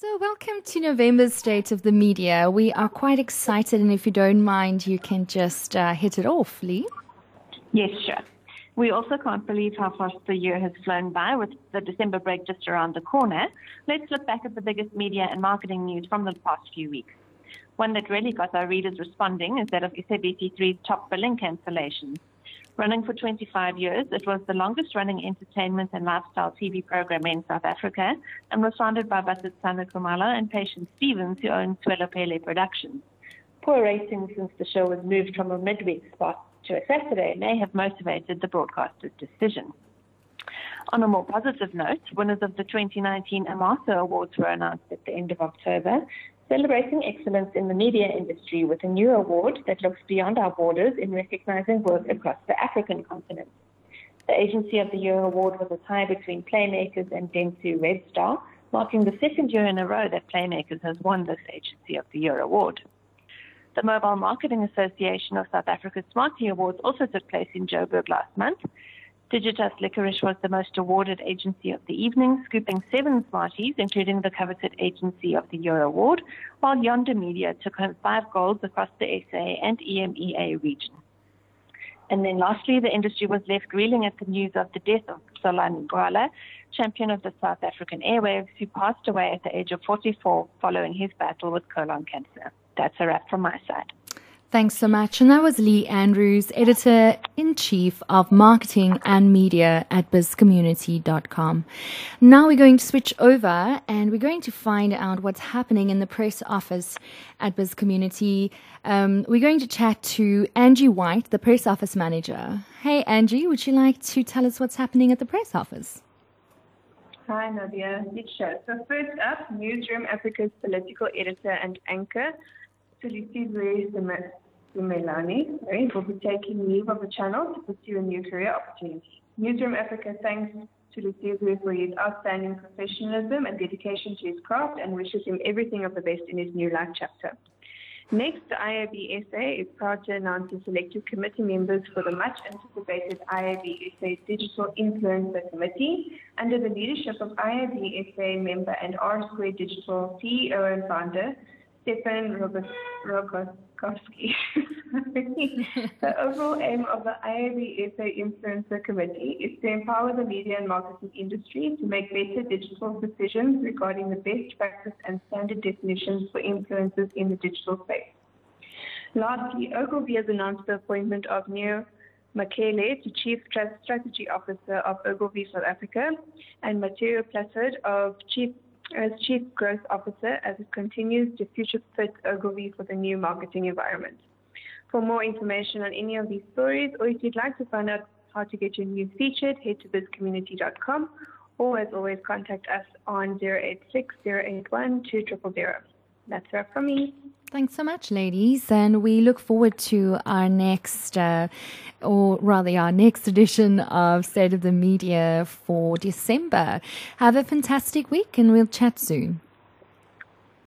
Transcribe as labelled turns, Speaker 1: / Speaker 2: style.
Speaker 1: So, welcome to November's State of the Media. We are quite excited, and if you don't mind, you can just uh, hit it off, Leigh.
Speaker 2: Yes, sure. We also can't believe how fast the year has flown by with the December break just around the corner. Let's look back at the biggest media and marketing news from the past few weeks. One that really got our readers responding is that of SABC3's top billing cancellations. Running for 25 years, it was the longest running entertainment and lifestyle TV program in South Africa and was founded by Basit Kumalo and Patience Stevens, who own Tswelopele Productions. Poor ratings since the show was moved from a midweek spot to a Saturday may have motivated the broadcaster's decision. On a more positive note, winners of the 2019 AMASA Awards were announced at the end of October, celebrating excellence in the media industry with a new award that looks beyond our borders in recognizing work across the African continent. The Agency of the Year award was a tie between Playmakers and Dentsu Red Star, marking the second year in a row that Playmakers has won this Agency of the Year award. The Mobile Marketing Association of South Africa's Smarty Awards also took place in Joburg last month. Digitas Liquorice was the most awarded agency of the evening, scooping seven Smarties, including the coveted Agency of the Year award, while Yonder Media took home five golds across the SA and EMEA region. And then lastly, the industry was left reeling at the news of the death of Xolani Gwala, champion of the South African Airwaves, who passed away at the age of 44 following his battle with colon cancer. That's a wrap from my side.
Speaker 1: Thanks so much. And that was Leigh Andrews, editor in chief of marketing and media at bizcommunity.com. Now we're going to switch over and we're going to find out what's happening in the press office at BizCommunity. Um, we're going to chat to Angie White, the press office manager. Hey, Angie, would you like to tell us what's happening at the press office?
Speaker 3: Hi, Nadia. Sure. So first up, Newzroom Afrika's political editor and anchor, Thulasizwe Simelane right, will be taking leave of the channel to pursue a new career opportunity. Newzroom Afrika thanks Thulasizwe for his outstanding professionalism and dedication to his craft and wishes him everything of the best in his new life chapter. Next, the is proud to announce the selected committee members for the much anticipated IAB SA Digital Influencer Committee under the leadership of IAB SA member and R Square Digital CEO and founder Stefan Rogoskowski. the overall aim of the IAB SA Influencer Committee is to empower the media and marketing industry to make better digital decisions regarding the best practice and standard definitions for influencers in the digital space. Lastly, Ogilvy has announced the appointment of Neo Makele to Chief Trust Strategy Officer of Ogilvy South Africa and Matteo Placid of Chief as Chief Growth Officer as it continues to future fit Ogilvy for the new marketing environment. For more information on any of these stories, or if you'd like to find out how to get your news featured, head to bizcommunity.com or as always, contact us on 086 081 That's it from me.
Speaker 1: Thanks so much, ladies. And we look forward to our next, uh, or rather, our next edition of State of the Media for December. Have a fantastic week and we'll chat soon.